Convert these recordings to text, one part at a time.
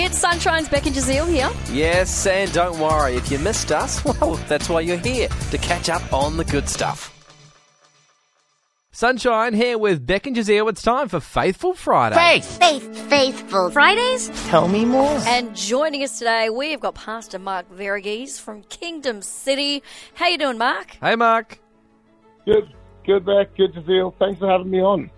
It's Sonshine's Beck and Jazeel here. Yes, and don't worry, if you missed us, well, that's why you're here, to catch up on the good stuff. Sunshine here with Beck and Jazeel. It's time for Faithful Friday. Faith. Faith, faithful. Fridays. Tell me more. And joining us today, we've got Pastor Mark Varughese from Kingdom City. How you doing, Mark? Hey, Mark. Good, good, Beck. Good to see you. Thanks for having me on.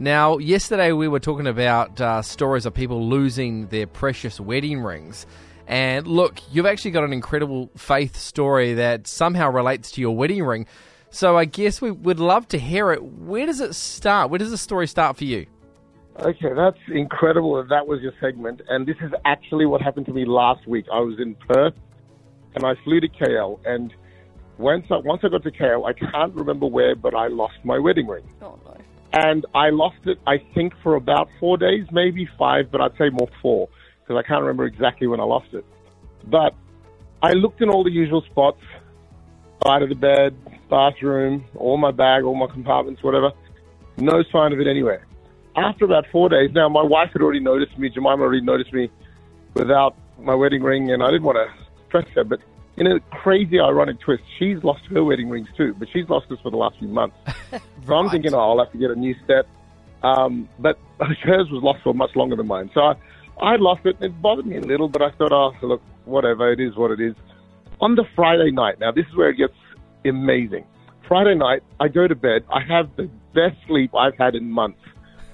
Now, yesterday we were talking about uh, stories of people losing their precious wedding rings. And look, you've actually got an incredible faith story that somehow relates to your wedding ring. So I guess we would love to hear it. Where does it start? Where does the story start for you? Okay, that's incredible that that was your segment. And this is actually what happened to me last week. I was in Perth and I flew to KL. And once I, once I got to KL, I can't remember where, but I lost my wedding ring. Oh, no. And I lost it, I think, for about four days, maybe five, but I'd say more four because I can't remember exactly when I lost it. But I looked in all the usual spots side of the bed, bathroom, all my bag, all my compartments, whatever. No sign of it anywhere. After about four days, now my wife had already noticed me, Jemima already noticed me without my wedding ring, and I didn't want to stress her, but in a crazy, ironic twist, she's lost her wedding rings too, but she's lost this for the last few months. So I'm thinking, oh, I'll have to get a new set. Um, but hers was lost for much longer than mine. So I, I lost it. It bothered me a little, but I thought, oh, look, whatever, it is what it is. On the Friday night, now this is where it gets amazing. Friday night, I go to bed. I have the best sleep I've had in months.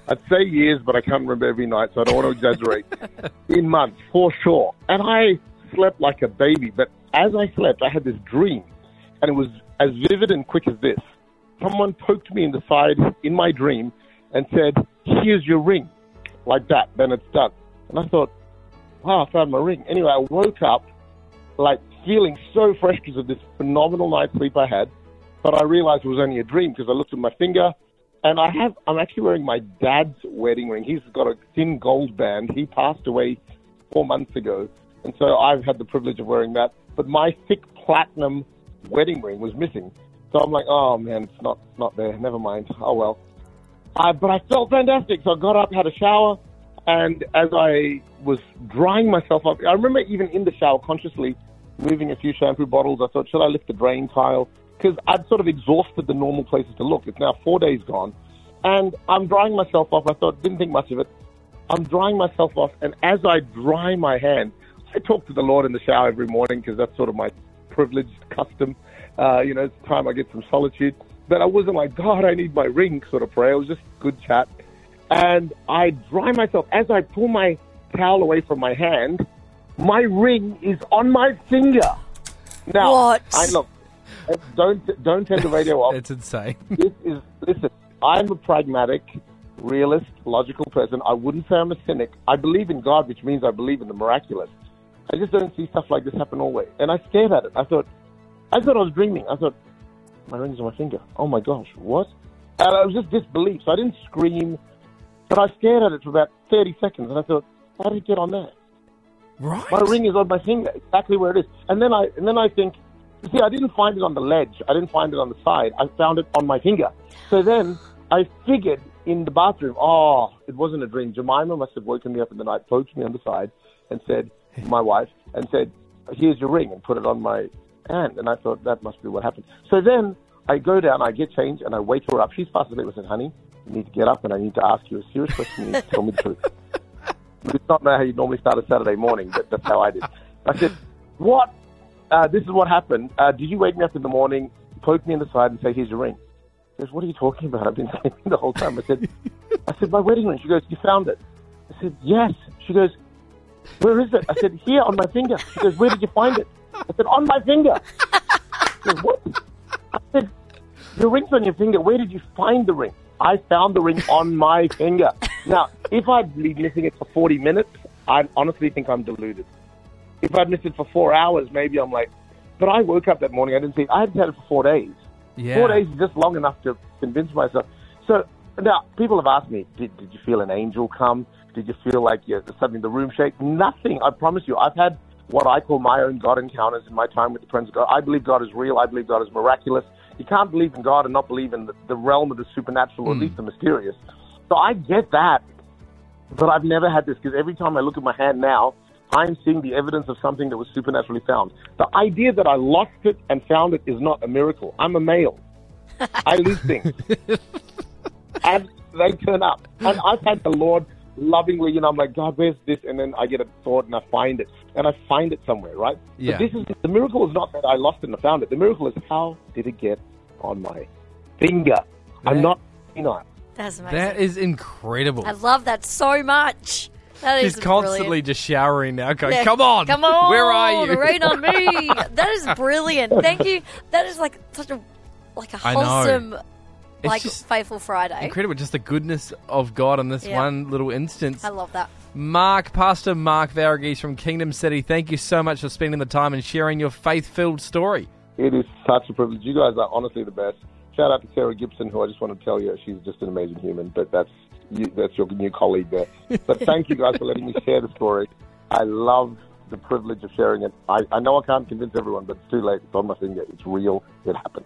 I'd say years, but I can't remember every night, so I don't want to exaggerate. in months, for sure. And I slept like a baby. But as I slept, I had this dream, and it was as vivid and quick as this. Someone poked me in the side in my dream and said, Here's your ring. Like that. Then it's done. And I thought, Wow, I found my ring. Anyway, I woke up like feeling so fresh because of this phenomenal night's sleep I had. But I realized it was only a dream because I looked at my finger and I have I'm actually wearing my dad's wedding ring. He's got a thin gold band. He passed away four months ago. And so I've had the privilege of wearing that. But my thick platinum wedding ring was missing. So I'm like, oh man, it's not not there. Never mind. Oh well. Uh, but I felt fantastic. So I got up, had a shower, and as I was drying myself up, I remember even in the shower consciously moving a few shampoo bottles. I thought, should I lift the drain tile? Because I'd sort of exhausted the normal places to look. It's now four days gone. And I'm drying myself off. I thought, didn't think much of it. I'm drying myself off. And as I dry my hand, I talk to the Lord in the shower every morning because that's sort of my privileged custom. Uh, you know, it's time I get some solitude. But I wasn't like, God, I need my ring sort of prayer. It was just good chat. And I dry myself. As I pull my towel away from my hand, my ring is on my finger. Now, What? I look. Don't don't turn the radio off. It's insane. this is listen. I'm a pragmatic, realist, logical person. I wouldn't say I'm a cynic. I believe in God, which means I believe in the miraculous. I just don't see stuff like this happen always. And I stared at it. I thought, I thought I was dreaming. I thought, my ring is on my finger. Oh my gosh, what? And I was just disbelief. So I didn't scream, but I stared at it for about 30 seconds, and I thought, how did it get on there? right. My ring is on my finger, exactly where it is. And then I and then I think, see, I didn't find it on the ledge. I didn't find it on the side. I found it on my finger. So then I figured in the bathroom, oh, it wasn't a dream. Jemima must have woken me up in the night, poked me on the side, and said, my wife, and said, here's your ring, and put it on my hand. And I thought that must be what happened. So then I go down, I get changed, and I wake her up. She's fast asleep. I said, honey, you need to get up, and I need to ask you a serious question. You need to tell me the truth. It's not know how you normally start a Saturday morning, but that's how I did. I said, "What? Uh, this is what happened. Uh, did you wake me up in the morning, poke me in the side, and say, here's your ring?" She goes, "What are you talking about? I've been sleeping the whole time." I said, "I said my wedding ring." She goes, "You found it?" I said, "Yes." She goes, "Where is it?" I said, "Here on my finger." She goes, "Where did you find it?" I said, "On my finger." She goes, "What?" I said, "Your ring's on your finger. Where did you find the ring?" I found the ring on my finger. Now, if I'd been missing it for 40 minutes, I honestly think I'm deluded. If I'd missed it for four hours, maybe I'm like, but I woke up that morning, I didn't see it. I hadn't had it for four days. Yeah. Four days is just long enough to convince myself. So now people have asked me, did, did you feel an angel come? Did you feel like you, suddenly the room shake? Nothing. I promise you. I've had what I call my own God encounters in my time with the friends of God. I believe God is real. I believe God is miraculous. You can't believe in God and not believe in the, the realm of the supernatural, or at hmm. least the mysterious. So I get that, but I've never had this because every time I look at my hand now, I'm seeing the evidence of something that was supernaturally found. The idea that I lost it and found it is not a miracle. I'm a male. I lose things. And they turn up. And I've had the Lord lovingly, you know, I'm like, God, where's this? And then I get a thought and I find it. And I find it somewhere, right? Yeah. But this is the miracle is not that I lost it and I found it. The miracle is how did it get on my finger? I'm That- not penile. That's amazing. That is incredible. I love that so much. That is She's constantly brilliant. just showering now, going, Yeah, "Come on, come on, where are you?" Rain on me. that is brilliant. Thank you. That is like such a like a I know. wholesome, It's like just faithful Friday. incredible, just the goodness of God in this Yeah. one little instance. I love that. Mark, Pastor Mark Varughese from Kingdom City, thank you so much for spending the time and sharing your faith-filled story. It is such a privilege. You guys are honestly the best. Shout out to Sarah Gibson, who I just want to tell you, she's just an amazing human. But that's you, that's your new colleague there. But thank you guys for letting me share the story. I love the privilege of sharing it. I, I know I can't convince everyone, but it's too late. It's on my finger. It's real. It happened.